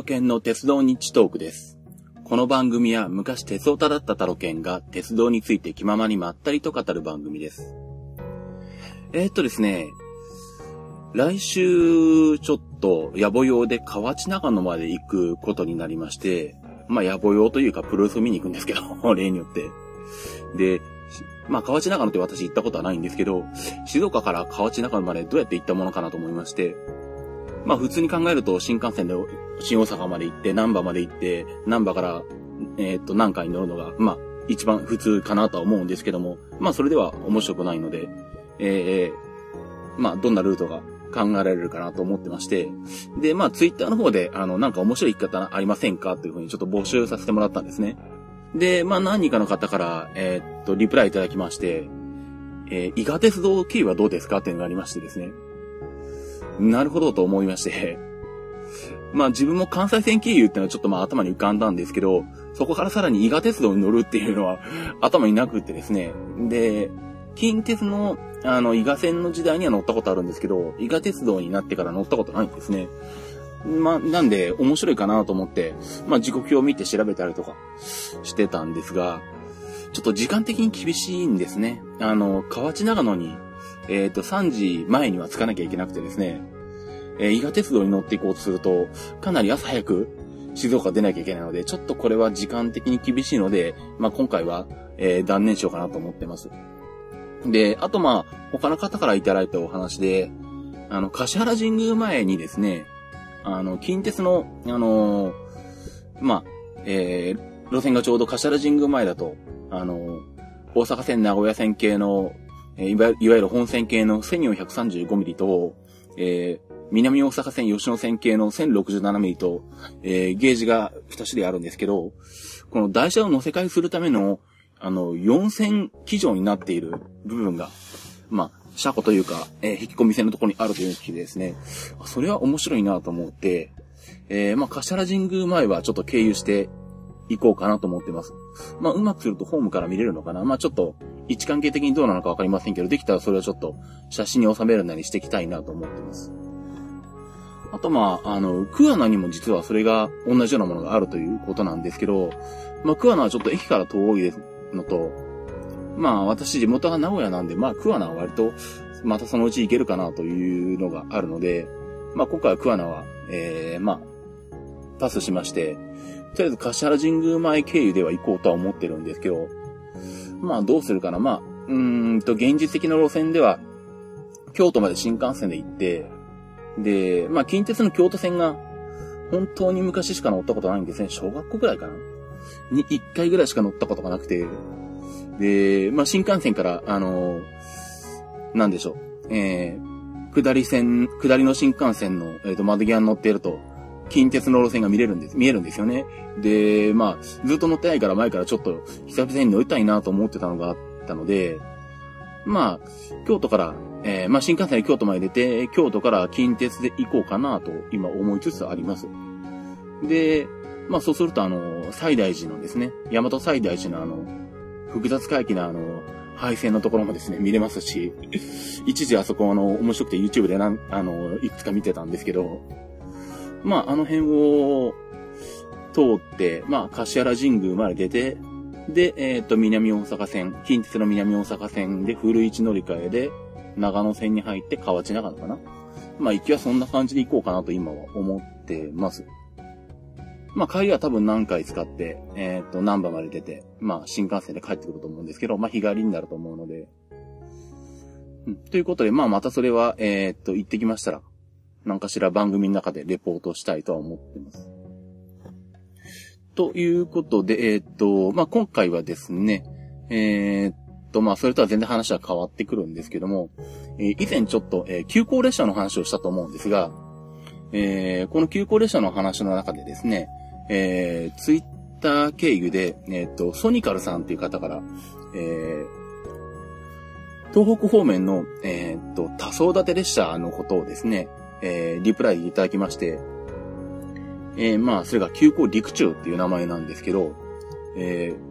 ロケンの鉄道日トークです。この番組は昔鉄オタだったタロケンが鉄道について気ままにまったりと語る番組です。えー、っとですね、来週ちょっと野暮用で河内長野まで行くことになりまして、まあ野暮用というかプロレスを見に行くんですけど、例によって。で、まあ河内長野って私行ったことはないんですけど、静岡から河内長野までどうやって行ったものかなと思いまして、まあ普通に考えると新幹線で新大阪まで行って、難波まで行って、難波から、えーっと、南海に乗るのが、まあ一番普通かなとは思うんですけども、まあそれでは面白くないので、えー、まあどんなルートが考えられるかなと思ってまして、で、まあツイッターの方で、あの、なんか面白い生き方ありませんかっていうふうにちょっと募集させてもらったんですね。で、まあ何人かの方から、えーっと、リプライいただきまして、えー、伊賀鉄道経由はどうですかっていうのがありましてですね。なるほどと思いまして、まあ自分も関西線経由ってのはちょっとまあ頭に浮かんだんですけど、そこからさらに伊賀鉄道に乗るっていうのは 頭になくってですね。で、近鉄のあの伊賀線の時代には乗ったことあるんですけど、伊賀鉄道になってから乗ったことないんですね。まあ、なんで面白いかなと思って、まあ時刻表を見て調べたりとかしてたんですが、ちょっと時間的に厳しいんですね。あの、河内長野に、えっ、と、3時前には着かなきゃいけなくてですね、えー伊賀鉄道に乗っていこうとすると、かなり朝早く静岡出なきゃいけないので、ちょっとこれは時間的に厳しいので、まあ今回は、えー断念しようかなと思ってます。で、あとまあ、他の方からいただいたお話で、あの、柏原神宮前にですね、あの、近鉄の、あのーまあ、えー路線がちょうど柏原神宮前だと、あのー大阪線名古屋線系の、えいわゆる本線系の 1435mm と、えー南大阪線吉野線系の 1067mm と、えーゲージが2種類あるんですけど、この台車を乗せ替えするための、あの、4000基上になっている部分が、まあ、車庫というか、えー引き込み線のところにあるという時でですね、それは面白いなと思って、えーまあ、柏原神宮前はちょっと経由して行こうかなと思ってます。まあ、うまくするとホームから見れるのかなまあ、ちょっと、位置関係的にどうなのかわかりませんけど、できたらそれをちょっと写真に収めるなりしていきたいなと思ってます。あと、まあ、あの、桑名にも実はそれが同じようなものがあるということなんですけど、まあ、桑名はちょっと駅から遠いですのと、まあ、私地元が名古屋なんで、まあ、桑名は割と、またそのうち行けるかなというのがあるので、まあ、今回は桑名は、えー、まあ、パスしまして、とりあえず柏原神宮前経由では行こうとは思ってるんですけど、まあ、どうするかな。まあ、うーんと、現実的な路線では、京都まで新幹線で行って、で、まあ、近鉄の京都線が、本当に昔しか乗ったことないんですね。小学校ぐらいかなに1回ぐらいしか乗ったことがなくて、で、まあ、新幹線から、あのなんでしょう、えー、下り線、下りの新幹線の、えっ、と、窓際に乗っていると、近鉄の路線が見れるんです、見えるんですよね。で、まあ、ずっと乗ってないから前からちょっと久々に乗りたいなと思ってたのがあったので、まあ、京都から、えーまあ新幹線で京都まで出て、京都から近鉄で行こうかなと今思いつつあります。で、まあそうするとあの、西大寺のですね、大和西大寺のあの、複雑回帰のあの、配線のところもですね、見れますし、一時あそこあの、面白くて YouTube でなん、あの、いくつか見てたんですけど、まああの辺を通って、まあ柏原神宮まで出て、で、えっ、と、南大阪線、近鉄の南大阪線で古市乗り換えで、長野線に入って河内長野かな。まあ行きはそんな感じで行こうかなと今は思ってます。まあ帰りは多分何回使って、えっ、と、難波まで出て、まあ新幹線で帰ってくると思うんですけど、まあ日帰りになると思うので。うん、ということで、まあまたそれは、えっ、と、行ってきましたら、何かしら番組の中でレポートしたいとは思ってます。ということで、えっ、と、まあ今回はですね、えっと、まあそれとは全然話は変わってくるんですけども、えー以前ちょっと、えー急行列車の話をしたと思うんですが、えこの急行列車の話の中でですね、え、ツイッター経由で、えっ、と、ソニカルさんっていう方から、え東北方面の、えっ、と、多層建て列車のことをですね、えーリプライいただきまして、えーまあ、それが急行陸中っていう名前なんですけど、えー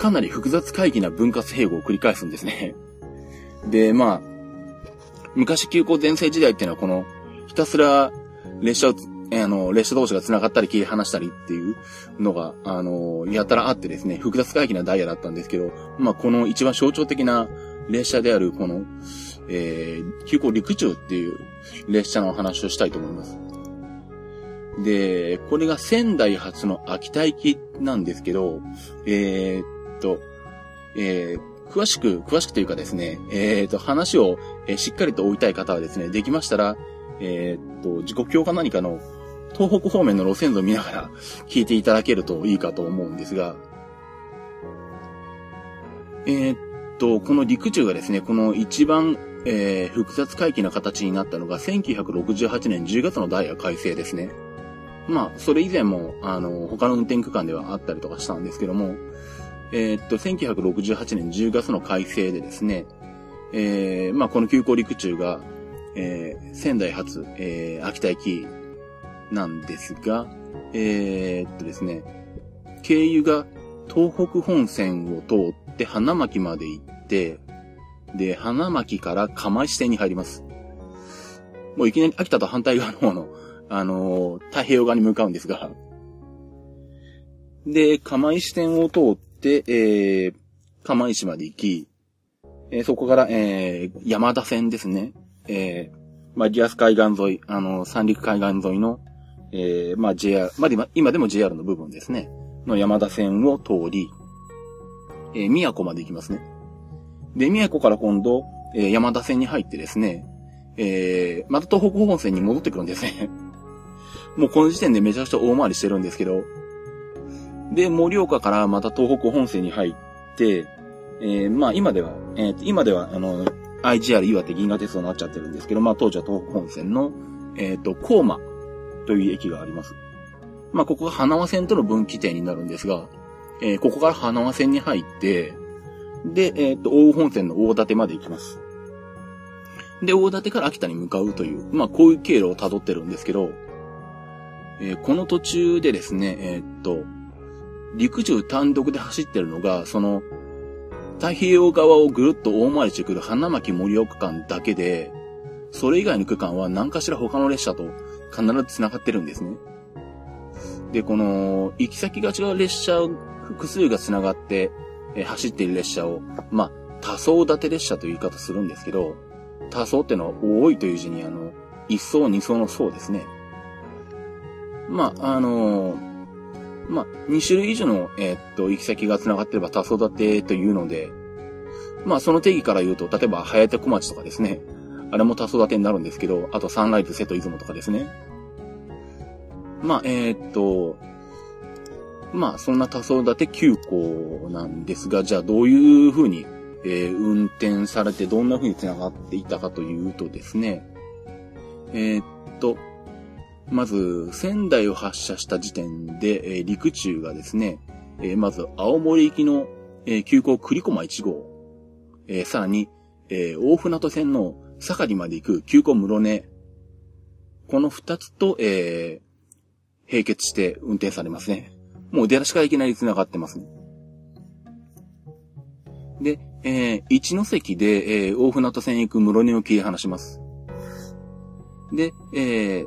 かなり複雑回帰な分割併合を繰り返すんですね。で、まあ、昔急行全盛時代っていうのはこの、ひたすら列車を、あの、列車同士が繋がったり切り離したりっていうのが、あの、やたらあってですね、複雑回帰なダイヤだったんですけど、まあ、この一番象徴的な列車である、この、えー、急行陸中っていう列車のお話をしたいと思います。で、これが仙台発の秋田行きなんですけど、えー、っと、えー、詳しく、詳しくというかですね、えー、っと、話を、え、しっかりと追いたい方はですね、できましたら、え、っと、時刻表か何かの東北方面の路線図を見ながら聞いていただけるといいかと思うんですが、え、っと、この陸中がですね、この一番、えー、複雑回帰な形になったのが1968年10月のダイヤ改正ですね。まあ、それ以前も、あの、他の運転区間ではあったりとかしたんですけども、えー、っと、1968年10月の改正でですね、えー、まあ、この急行陸中が、えー、仙台発、えー、秋田駅なんですが、えー、っとですね、経由が東北本線を通って花巻まで行って、で、花巻から釜石線に入ります。もういきなり秋田と反対側の方の あのー、太平洋側に向かうんですが、で、釜石線を通って、えー、釜石まで行き、えー、そこから、えー、山田線ですね。えー、まあ、リアス海岸沿い、あの、三陸海岸沿いの、えー、まあ、JR、まあ、今、今でも JR の部分ですね。の山田線を通り、えー、宮古まで行きますね。で、宮古から今度、えー、山田線に入ってですね、えー、また東北本線に戻ってくるんですね。もうこの時点でめちゃくちゃ大回りしてるんですけど、で、盛岡からまた東北本線に入って、えー、まあ今では、えー、今では、あの、IGR 岩手銀河鉄道になっちゃってるんですけど、まあ当時は東北本線の、えっ、ー、と、高馬という駅があります。まあここが花輪線との分岐点になるんですが、えー、ここから花輪線に入って、で、えっ、ー、と、大本線の大館まで行きます。で、大館から秋田に向かうという、まあこういう経路を辿ってるんですけど、えー、この途中でですね、えー、っと、陸中単独で走ってるのが、その、太平洋側をぐるっと大回りしてくる花巻盛岡間だけで、それ以外の区間は何かしら他の列車と必ず繋がってるんですね。で、この、行き先が違う列車、複数が繋がって、え、走っている列車を、まあ、多層立て列車という言い方するんですけど、多層ってのは多いという字にあの、一層二層の層ですね。まあ、あのー、まあ、2種類以上の、えー、っと、行き先が繋がってれば多層立てというので、まあ、その定義から言うと、例えば、早手小町とかですね。あれも多層立てになるんですけど、あとサンライズ、瀬戸出雲とかですね。まあ、えー、っと、まあ、そんな多層立て急行なんですが、じゃあどういう風に、えー、運転されてどんな風に繋がっていたかというとですね、えー、っと、まず、仙台を発射した時点で、えー、陸中がですね、えー、まず、青森行きの、えー、急行栗駒1号、えー、さらに、えー、大船渡線の坂里まで行く急行室根、この二つと、えー、並結して運転されますね。もう出だしからいきなり繋がってますね。で、えー、一ノ関で、えー、大船渡線行く室根を切り離します。で、えー、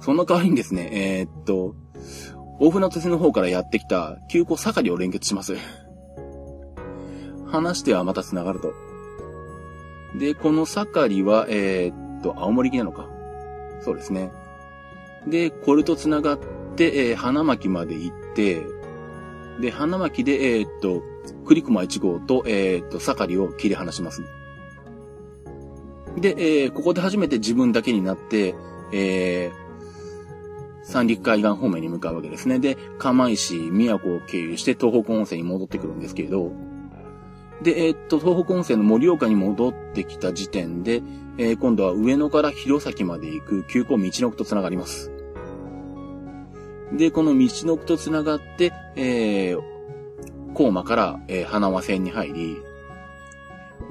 その代わりにですね、えー、っと、大船渡線の方からやってきた急行盛りを連結します。話してはまた繋がると。で、この盛りは、えー、っと、青森行きなのか。そうですね。で、これと繋がって、えー、花巻まで行って、で、花巻で、えー、っと、栗駒1号と、えー、っと、盛りを切り離します、で、えー、ここで初めて自分だけになって、えー、三陸海岸方面に向かうわけですね。で、釜石、宮古を経由して東北温泉に戻ってくるんですけれど、で、えー、っと、東北温泉の盛岡に戻ってきた時点で、えー、今度は上野から弘前まで行く急行道のくと繋がります。で、この道のくと繋がって、えー、高馬から、えー、花輪線に入り、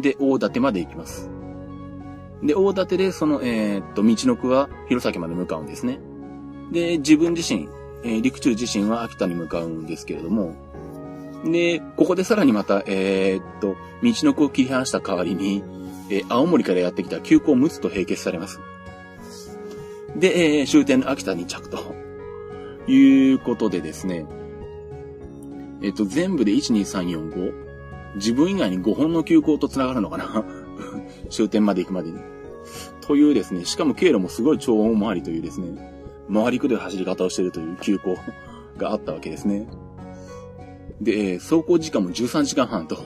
で、大館まで行きます。で、大館で、その、えー、っと、道のくは弘前まで向かうんですね。で、自分自身、えー、陸中自身は秋田に向かうんですけれども、で、ここでさらにまた、えー、っと、道の子を切り離した代わりに、えー、青森からやってきた急行陸奥と並結されます。で、えー、終点の秋田に着と。いうことでですね。えっと、全部で1、2、3、4、5。自分以外に5本の急行と繋がるのかな？終点まで行くまでに。というですね、しかも経路もすごい超大回りというですね、回りくどい走り方をしているという急行があったわけですね。で、走行時間も13時間半と。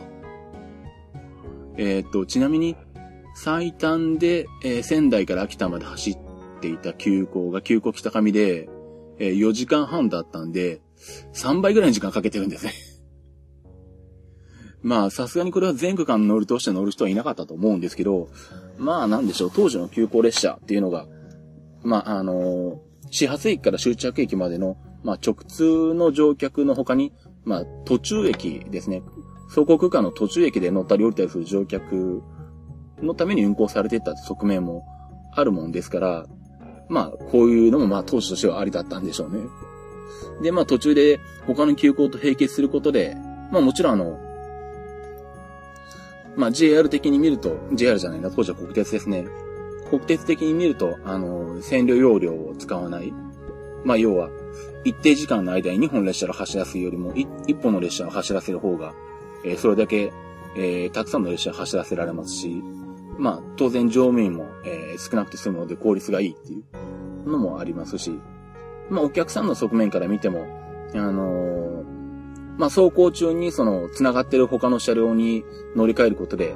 え、っと、ちなみに、最短で、えー、仙台から秋田まで走っていた急行が急行北上で、えー、4時間半だったんで、3倍ぐらいの時間かけてるんですね。まあ、さすがにこれは全区間乗るとして乗る人はいなかったと思うんですけど、まあ、なんでしょう、当時の急行列車っていうのが、まあ、あの始発駅から終着駅までの、まあ、直通の乗客の他に、まあ、途中駅ですね。走行区間の途中駅で乗ったり降りたりする乗客のために運行されていった側面もあるもんですから、まあ、こういうのもまあ当時としてはありだったんでしょうね。で、まあ途中で他の急行と並結することで、まあもちろんあの、まあ JR 的に見ると、JR じゃないな、当時は国鉄ですね。国鉄的に見ると、あの、線量容量を使わない。まあ要は、一定時間の間に2本列車を走らせるよりも、1本の列車を走らせる方が、えー、それだけ、えー、たくさんの列車を走らせられますし、まあ、当然乗務員も、えー、少なくて済むので効率がいいっていうのもありますし、まあ、お客さんの側面から見ても、あのー、まあ、走行中にその、繋がってる他の車両に乗り換えることで、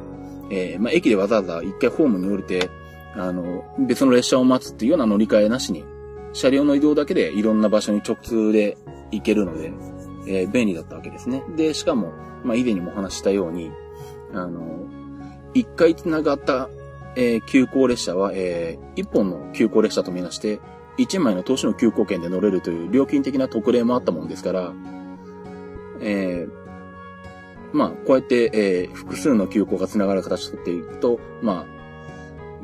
えー、まあ、駅でわざわざ一回ホームに降りて、あの、別の列車を待つっていうような乗り換えなしに、車両の移動だけでいろんな場所に直通で行けるので、えー、便利だったわけですね。で、しかも、まあ、以前にもお話したように、あの、一回繋がった、えー、急行列車は、えー、一本の急行列車とみなして、一枚の投資の急行券で乗れるという料金的な特例もあったもんですから、えー、まあ、こうやって、えー、複数の急行が繋がる形をとっていくと、まあ、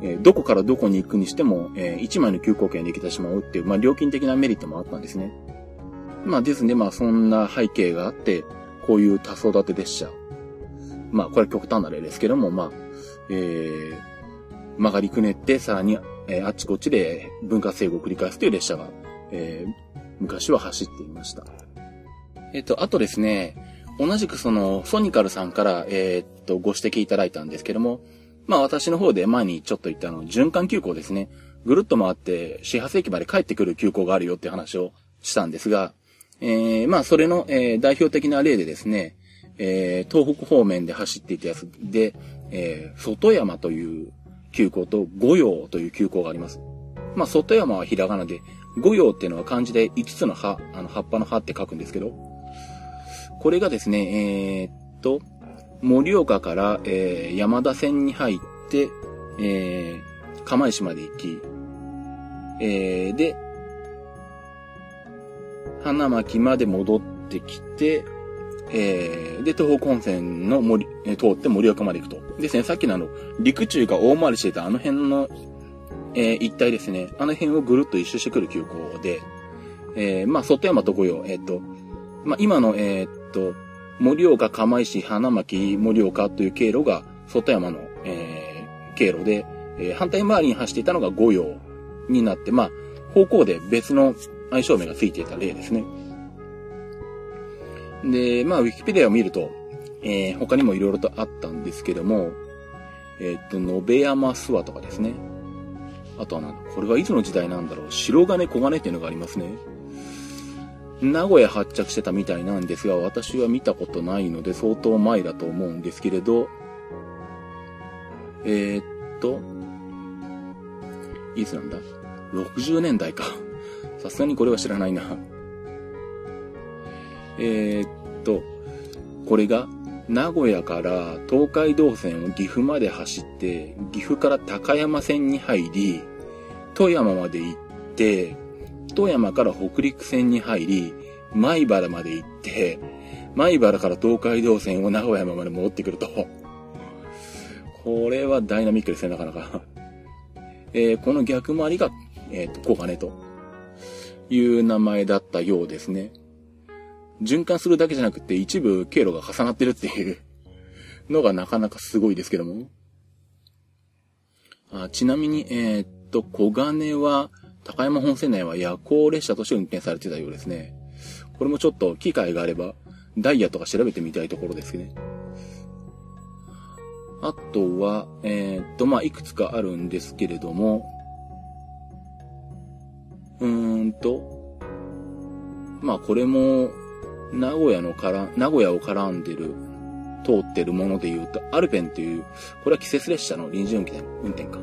えー、どこからどこに行くにしても、えー、一枚の急行券で行けてしまうっていう、まあ、料金的なメリットもあったんですね。まあ、ですね、まあ、そんな背景があって、こういう多層立て列車まあ、これ極端な例ですけども、まあ、えー、曲がりくねって、さらに、えー、あっちこっちで分割制御を繰り返すという列車が、えー、昔は走っていました。えっ、ー、と、あとですね、同じくその、ソニカルさんから、えー、っと、ご指摘いただいたんですけども、まあ私の方で前にちょっと言ったあの、循環急行ですね。ぐるっと回って、始発駅まで帰ってくる急行があるよって話をしたんですが、えー、まあそれの、えー、代表的な例でですね、えー、東北方面で走っていたやつで、えー、外山という急行と五葉という急行があります。まあ、外山はひらがなで、五葉っていうのは漢字で5つの葉、あの、葉っぱの葉って書くんですけど、これがですね、えー、っと、盛岡から、えー、山田線に入って、えー、釜石まで行き、えー、で、花巻まで戻ってきて、えー、で、東北本線の森、えー、通って盛岡まで行くと。ですね、さっきのあの、陸中が大回りしてたあの辺の、えー、一帯ですね。あの辺をぐるっと一周してくる急行で、えー、まあ、外山と御用、えっ、と、まあ、今の、えっ、と、盛岡、釜石、花巻、盛岡という経路が外山の、えー、経路で、えー、反対回りに走っていたのが御用になって、まあ、方向で別の相性名がついていた例ですね。で、まあ、ウィキペディアを見ると、えー、他にも色々とあったんですけども、えー、っと、延山諏訪とかですね。あとはなんこれはいつの時代なんだろう。白金小金っていうのがありますね。名古屋発着してたみたいなんですが、私は見たことないので相当前だと思うんですけれど、えー、っと、いつなんだ ?60 年代か。さすがにこれは知らないな。えー、っと、これが名古屋から東海道線を岐阜まで走って、岐阜から高山線に入り、富山まで行って、富山から北陸線に入り、米原まで行って、米原から東海道線を名古屋まで戻ってくると、これはダイナミックですね、なかなか。えー、この逆回りが、えっ、ー、と、小金という名前だったようですね。循環するだけじゃなくて一部経路が重なってるっていうのがなかなかすごいですけども。あちなみに、えー、っと、小金は高山本線内は夜行列車として運転されてたようですね。これもちょっと機会があれば、ダイヤとか調べてみたいところですね。あとは、えー、っと、まあ、いくつかあるんですけれども、うーんと、まあ、これも、名古屋のから、名古屋を絡んでる、通ってるもので言うと、アルペンっていう、これは季節列車の臨時運転、運転か。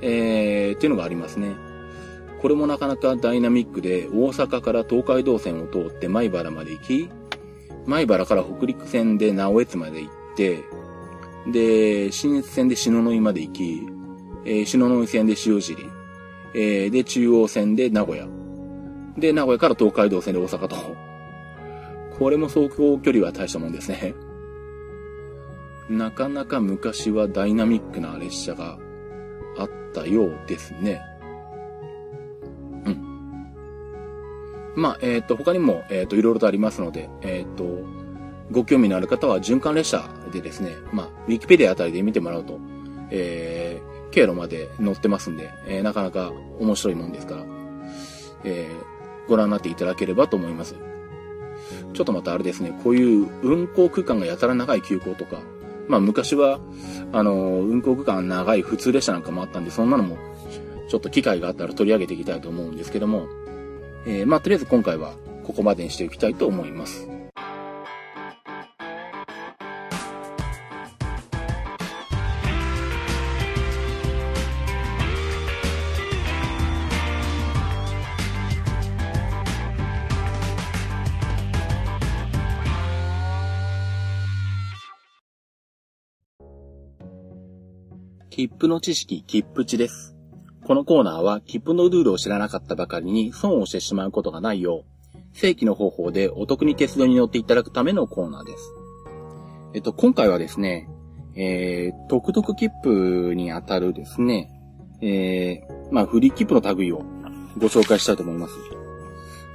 えー、っていうのがありますね。これもなかなかダイナミックで、大阪から東海道線を通って米原まで行き、米原から北陸線で直江津まで行って、で、新越線で篠ノ井まで行き、えー、篠ノ井線で塩尻、えー、で、中央線で名古屋。で、名古屋から東海道線で大阪と。これも走行距離は大したもんですね。なかなか昔はダイナミックな列車があったようですね。うん。まあ、えっ、ー、と、他にも、えっ、ー、と、いろいろとありますので、えっ、ー、と、ご興味のある方は循環列車でですね、まあ、ウィキペディアあたりで見てもらうと、えー、経路まで載ってますんで、えー、なかなか面白いもんですから、えー、ご覧になっていただければと思います。ちょっとまたあれですね、こういう運行区間がやたら長い急行とか、まあ昔は、あの、運行区間長い普通列車なんかもあったんで、そんなのも、ちょっと機会があったら取り上げていきたいと思うんですけども、えー、まあとりあえず今回はここまでにしておきたいと思います。切符の知識、切符値です。このコーナーは切符のルールを知らなかったばかりに損をしてしまうことがないよう、正規の方法でお得に鉄道に乗っていただくためのコーナーです。えっと、今回はですね、えー、特々切符にあたるですね、えー、まあ、フリー切符の類をご紹介したいと思います。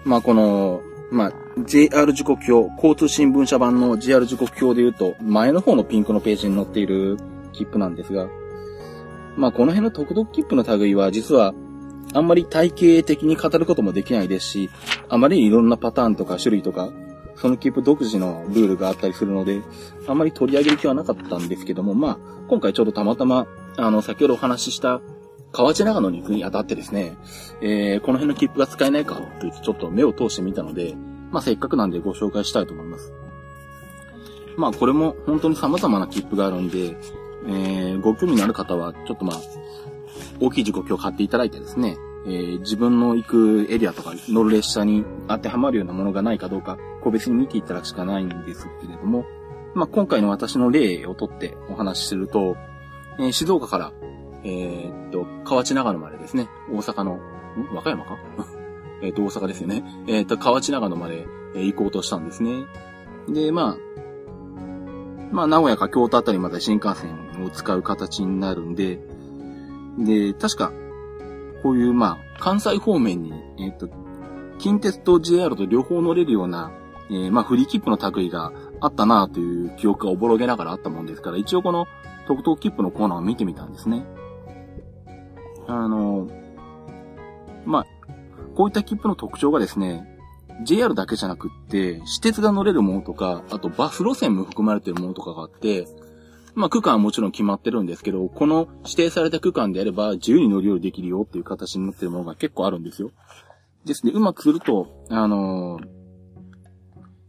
まあ、この、まあ、JR 時刻表、交通新聞社版の JR 時刻表で言うと、前の方のピンクのページに載っている切符なんですが、まあこの辺の特々切符の類は実はあんまり体系的に語ることもできないですし、あまりいろんなパターンとか種類とか、その切符独自のルールがあったりするので、あんまり取り上げる気はなかったんですけども、まあ、今回ちょうどたまたま、あの、先ほどお話しした河内長野に行くにあたってですね、えー、この辺の切符が使えないかと言ってちょっと目を通してみたので、まあせっかくなんでご紹介したいと思います。まあこれも本当に様々な切符があるんで、えー、ご興味のある方は、ちょっとまあ、大きい時刻を買っていただいてですね、えー、自分の行くエリアとか乗る列車に当てはまるようなものがないかどうか、個別に見ていただくしかないんですけれども、まあ、今回の私の例をとってお話しすると、えー、静岡から、えー、っと、河内長野までですね、大阪の、和歌山か？えっと、大阪ですよね。えー、っと、河内長野まで、え行こうとしたんですね。で、まあ、まあ、名古屋か京都あたりまで新幹線を使う形になるんで、で、確か、こういう、まあ、関西方面に、えっ、と、近鉄と JR と両方乗れるような、えー、まあ、フリー切符の類があったなという記憶がおぼろげながらあったもんですから、一応この特等切符のコーナーを見てみたんですね。あの、まあ、こういった切符の特徴がですね、JR だけじゃなくって、私鉄が乗れるものとか、あとバス路線も含まれてるものとかがあって、まあ区間はもちろん決まってるんですけど、この指定された区間であれば自由に乗り降りできるよっていう形になってるものが結構あるんですよ。ですね、うまくすると、あのー、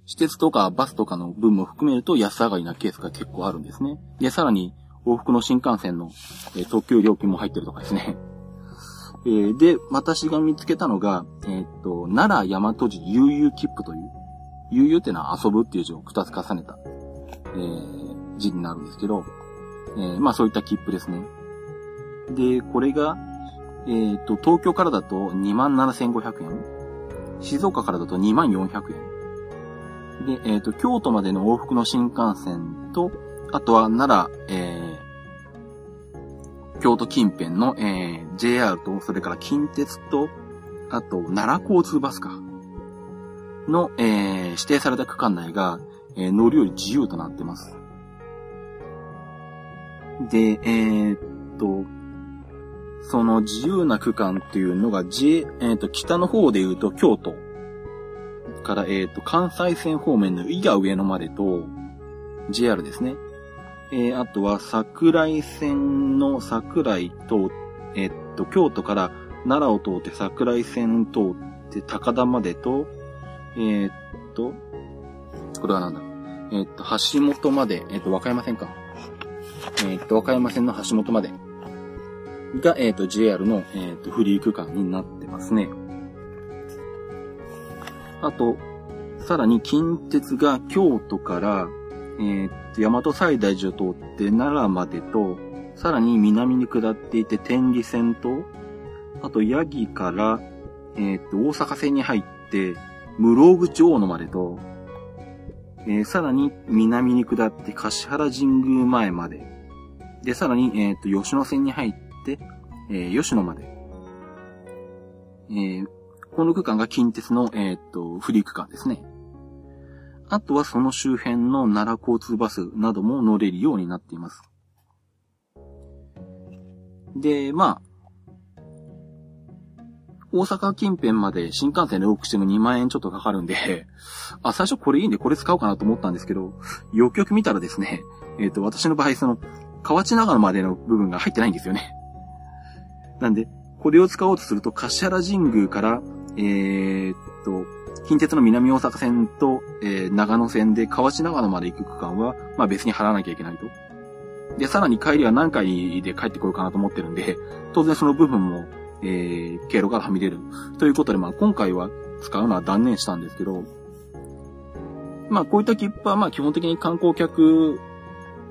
私鉄とかバスとかの分も含めると安上がりなケースが結構あるんですね。で、さらに往復の新幹線の、えー、特急料金も入ってるとかですね。えー、で、私が見つけたのが、えー、っと、奈良大和寺悠々切符という、悠々ってのは遊ぶっていう字を二つ重ねた、えー、字になるんですけど、えー、まあそういった切符ですね。で、これが、え、っと、東京からだと27,500円。静岡からだと24,400円。で、えっ、と、京都までの往復の新幹線と、あとは奈良、え京都近辺の、えー、JR と、それから近鉄と、あと、奈良交通バスか。の、えー、指定された区間内が、えー、乗り降り自由となってます。で、えー、っと、その自由な区間っていうのが、J、えっ、と、北の方で言うと京都から、えっ、と、関西線方面の伊賀上野までと、JR ですね。えー、あとは桜井線の桜井と、えっ、と、京都から奈良を通って桜井線通って高田までと、えっと、これはなんだ？えっと、橋本まで、えっと、和歌山線か。えっと、和歌山線の橋本までが、えっと、JR の、えっと、フリー区間になってますね。あと、さらに近鉄が京都から、えっと、大和西大寺を通って奈良までと、さらに南に下っていて天理線と、あと、ヤギから、えっと、大阪線に入って、室口大野までと、えー、さらに南に下って橿原神宮前まで。で、さらに、えっ、と、吉野線に入って、えー、吉野まで。えー、この区間が近鉄の、えっ、と、フリー区間ですね。あとはその周辺の奈良交通バスなども乗れるようになっています。で、まあ、大阪近辺まで新幹線で往復しても2万円ちょっとかかるんで、あ、最初これいいんでこれ使おうかなと思ったんですけど、よくよく見たらですね、えっ、ー、と、私の場合その、河内長野までの部分が入ってないんですよね。なんで、これを使おうとすると、柏原神宮から、えー、と、近鉄の南大阪線と、えー、長野線で河内長野まで行く区間は、まあ別に払わなきゃいけないと。で、さらに帰りは何回で帰ってこようかなと思ってるんで、当然その部分もえー、経路からはみ出る。ということで、まあ、今回は使うのは断念したんですけど、まあ、こういった切符は、まあ、基本的に観光客、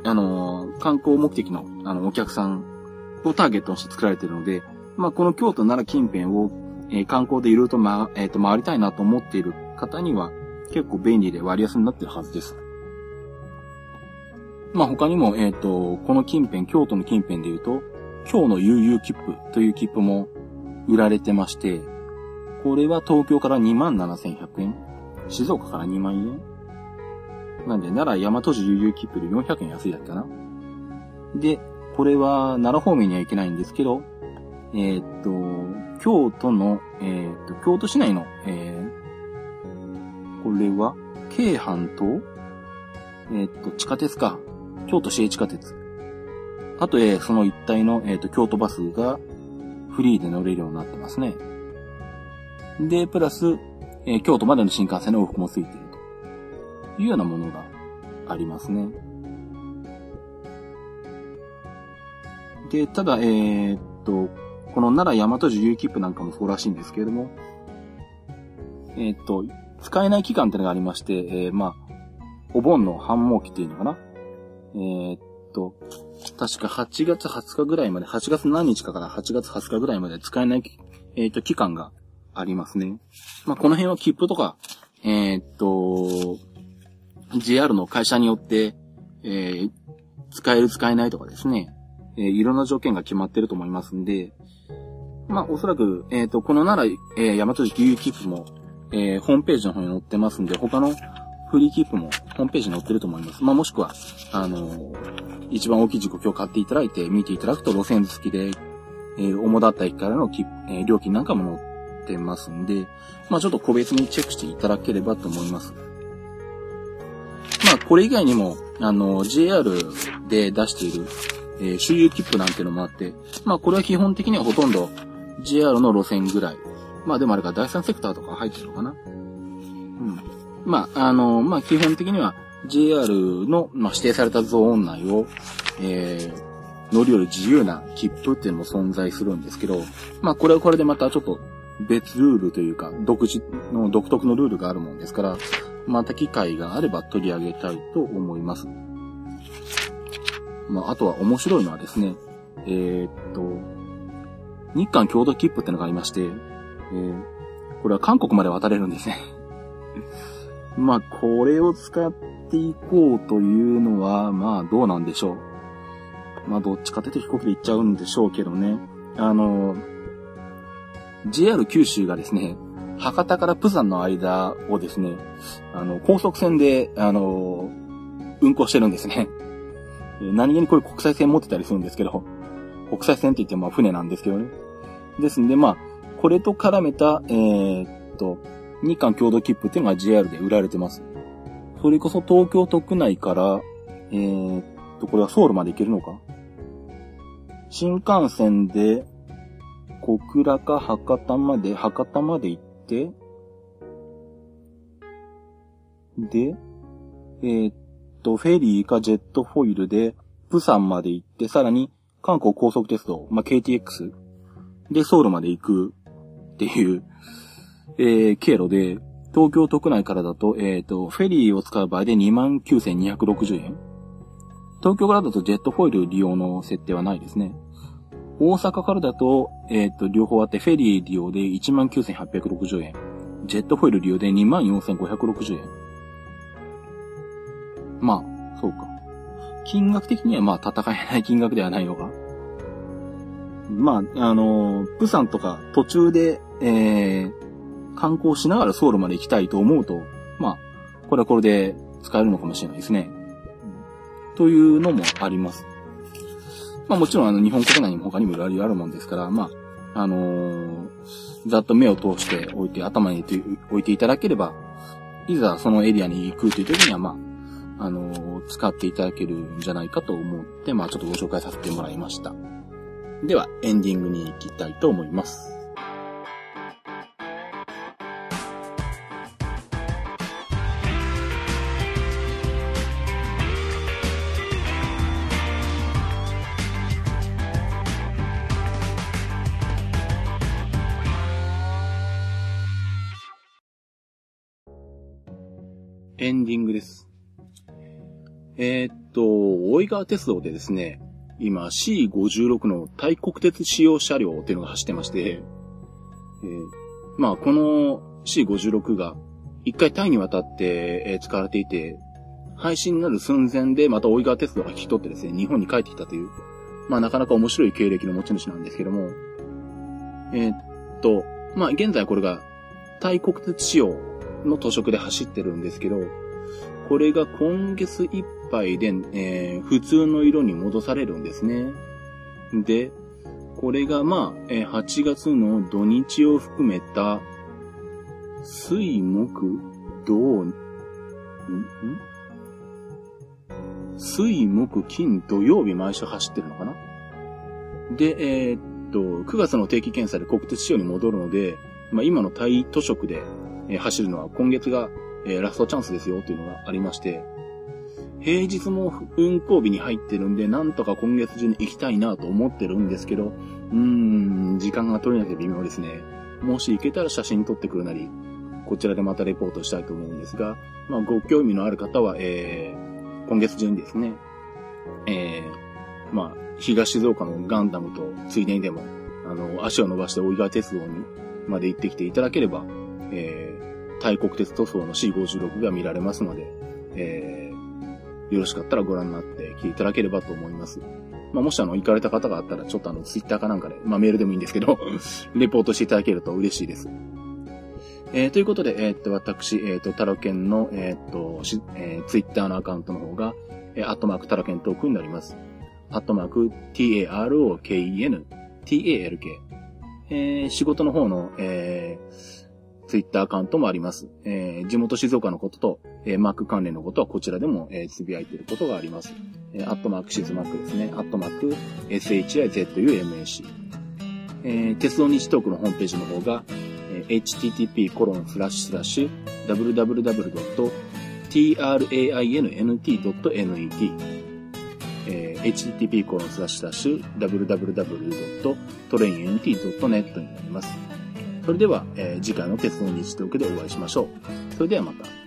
あのー、観光目的の、あの、お客さんをターゲットにして作られてるので、まあ、この京都奈良近辺を、え、観光でいろいろと、ま、えっ、ー、と、回りたいなと思っている方には、結構便利で割安になってるはずです。まあ、他にも、えっ、と、この近辺、京都の近辺で言うと、今日の悠々切符という切符も売られてまして、これは東京から27,100円。静岡から2万円。なんで、奈良大和寺悠々切符で400円安いだけかな。で、これは奈良方面には行けないんですけど、えー、っと、京都の、えー、っと、京都市内の、えー、これは、京阪と、えっと、地下鉄か。京都市営地下鉄。あと、えー、その一帯の、えっと、京都バスが、フリーで乗れるようになってますね。で、プラス、えー、京都までの新幹線の往復もついているというようなものがありますね。で、ただ、えー、っと、この奈良大和寺有切符なんかもそうらしいんですけれども、えー、っと、使えない期間ってのがありまして、えー、まあ、お盆の繁忙期っていうのかな。えー、っと、確か8月20日ぐらいまで、8月何日かから8月20日ぐらいまで使えない、えっ、と、期間がありますね。まあ、この辺は切符とか、えっ、と、JR の会社によって、えー、使える使えないとかですね、えー、いろんな条件が決まってると思いますんで、まあ、おそらく、えっ、ー、と、このなら、えー、大和寺牛切符も、えー、ホームページの方に載ってますんで、他のフリーキープもホームページに載ってると思います。まあ、もしくは、あのー、一番大きい時刻を買っていただいて見ていただくと路線付きで、えー、主だった駅からのき、えー、料金なんかも載ってますんで、まあ、ちょっと個別にチェックしていただければと思います。まあ、これ以外にも、あの、JR で出している、えー、周遊切符なんてのもあって、まあ、これは基本的にはほとんど JR の路線ぐらい。まあ、でもあれか第三セクターとか入ってるのかな。うんまあ、あの、まあ、基本的には JR の、まあ、指定されたゾーン内を、えー、乗り降り自由な切符っていうのも存在するんですけど、まあ、これはこれでまたちょっと別ルールというか、独自の独特のルールがあるもんですから、また機会があれば取り上げたいと思います。まあ、あとは面白いのはですね、えー、っと、日韓共同切符ってのがありまして、えー、これは韓国まで渡れるんですね。まあ、これを使っていこうというのは、まあ、どうなんでしょう。まあ、どっちかというと飛行機で行っちゃうんでしょうけどね。あの、JR 九州がですね、博多からプサンの間をですね、あの、高速船で、あの、運行してるんですね。何気にこれ国際線持ってたりするんですけど、国際線って言っても船なんですけどね。ですんで、まあ、これと絡めた、えー、っと、日韓共同切符っていうのが JR で売られてます。それこそ東京都区内から、えー、っと、これはソウルまで行けるのか？新幹線で、小倉か博多まで、博多まで行って、で、えー、っと、フェリーかジェットフォイルで、プサンまで行って、さらに、韓国高速鉄道、まあ、KTX でソウルまで行くっていう、えー、経路で、東京都区内からだと、えっ、ー、と、フェリーを使う場合で29,260円。東京からだとジェットフォイル利用の設定はないですね。大阪からだと、えっ、ー、と、両方あって、フェリー利用で19,860円。ジェットフォイル利用で24,560円。まあ、そうか。金額的にはまあ戦えない金額ではないのか。まあ、あのプサンとか途中で、えー、観光しながらソウルまで行きたいと思うと、まあ、これはこれで使えるのかもしれないですね。というのもあります。まあもちろんあの日本国内にも他にもいろいろあるもんですから、まあ、あのー、ざっと目を通しておいて頭に置いていただければ、いざそのエリアに行くという時には、まあ、あの、使っていただけるんじゃないかと思って、まあちょっとご紹介させてもらいました。では、エンディングに行きたいと思います。エンディングです。えー、っと、大井川鉄道でですね、今 C56 の大国鉄使用車両っていうのが走ってまして、えー、まあこの C56 が一回タイにわたって、使われていて、廃止になる寸前でまた大井川鉄道が引き取ってですね、日本に帰ってきたという、まあなかなか面白い経歴の持ち主なんですけども、えー、っと、まあ現在これが大国鉄仕様の図色で走ってるんですけど、これが今月いっぱいで、えー、普通の色に戻されるんですね。で、これがまあ、えー、8月の土日を含めた、水木、土、ん水木金土曜日毎週走ってるのかな？で、えー、っと、9月の定期検査で国鉄仕様に戻るので、まあ今の対都色で、えー、走るのは今月が、えー、ラストチャンスですよというのがありまして、平日も運行日に入ってるんで、なんとか今月中に行きたいなと思ってるんですけど、うーん、時間が取れなきゃ微妙ですね。もし行けたら写真撮ってくるなり、こちらでまたレポートしたいと思うんですが、まあ、ご興味のある方は、えー、今月中にですね、えー、まあ、東静岡のガンダムとついでにでも、あの、足を伸ばして大井川鉄道にまで行ってきていただければ、えー、大国鉄塗装の C56 が見られますので、えー、よろしかったらご覧になって来ていただければと思います。まあ、もしあの、行かれた方があったら、ちょっとあの、ツイッターかなんかで、まあ、メールでもいいんですけど レポートしていただけると嬉しいです。えー、ということで、えー、っと、私、えー、っと、タロケンの、え、っと、し、え、ツイッターのアカウントの方が、えー、アットマークタロケントークになります。アットマーク、t-a-r-o-k-e-n、t-a-l-k。えー、仕事の方の、えー、ツイッターアカウントもあります。えー、地元静岡のことと、えー、マーク関連のことはこちらでも、えー、つぶやいていることがあります。えー、アットマークシズマックですね。アットマーク SHIZUMAC。えー、鉄道日トークのホームページの方が、えー、http コロンスラッシュスラッシュ www.trainnt.net えー、http コロンスラッシュスラッシュ www.traint.net になります。それでは、えー、次回の鉄道日トークでお会いしましょう。それではまた。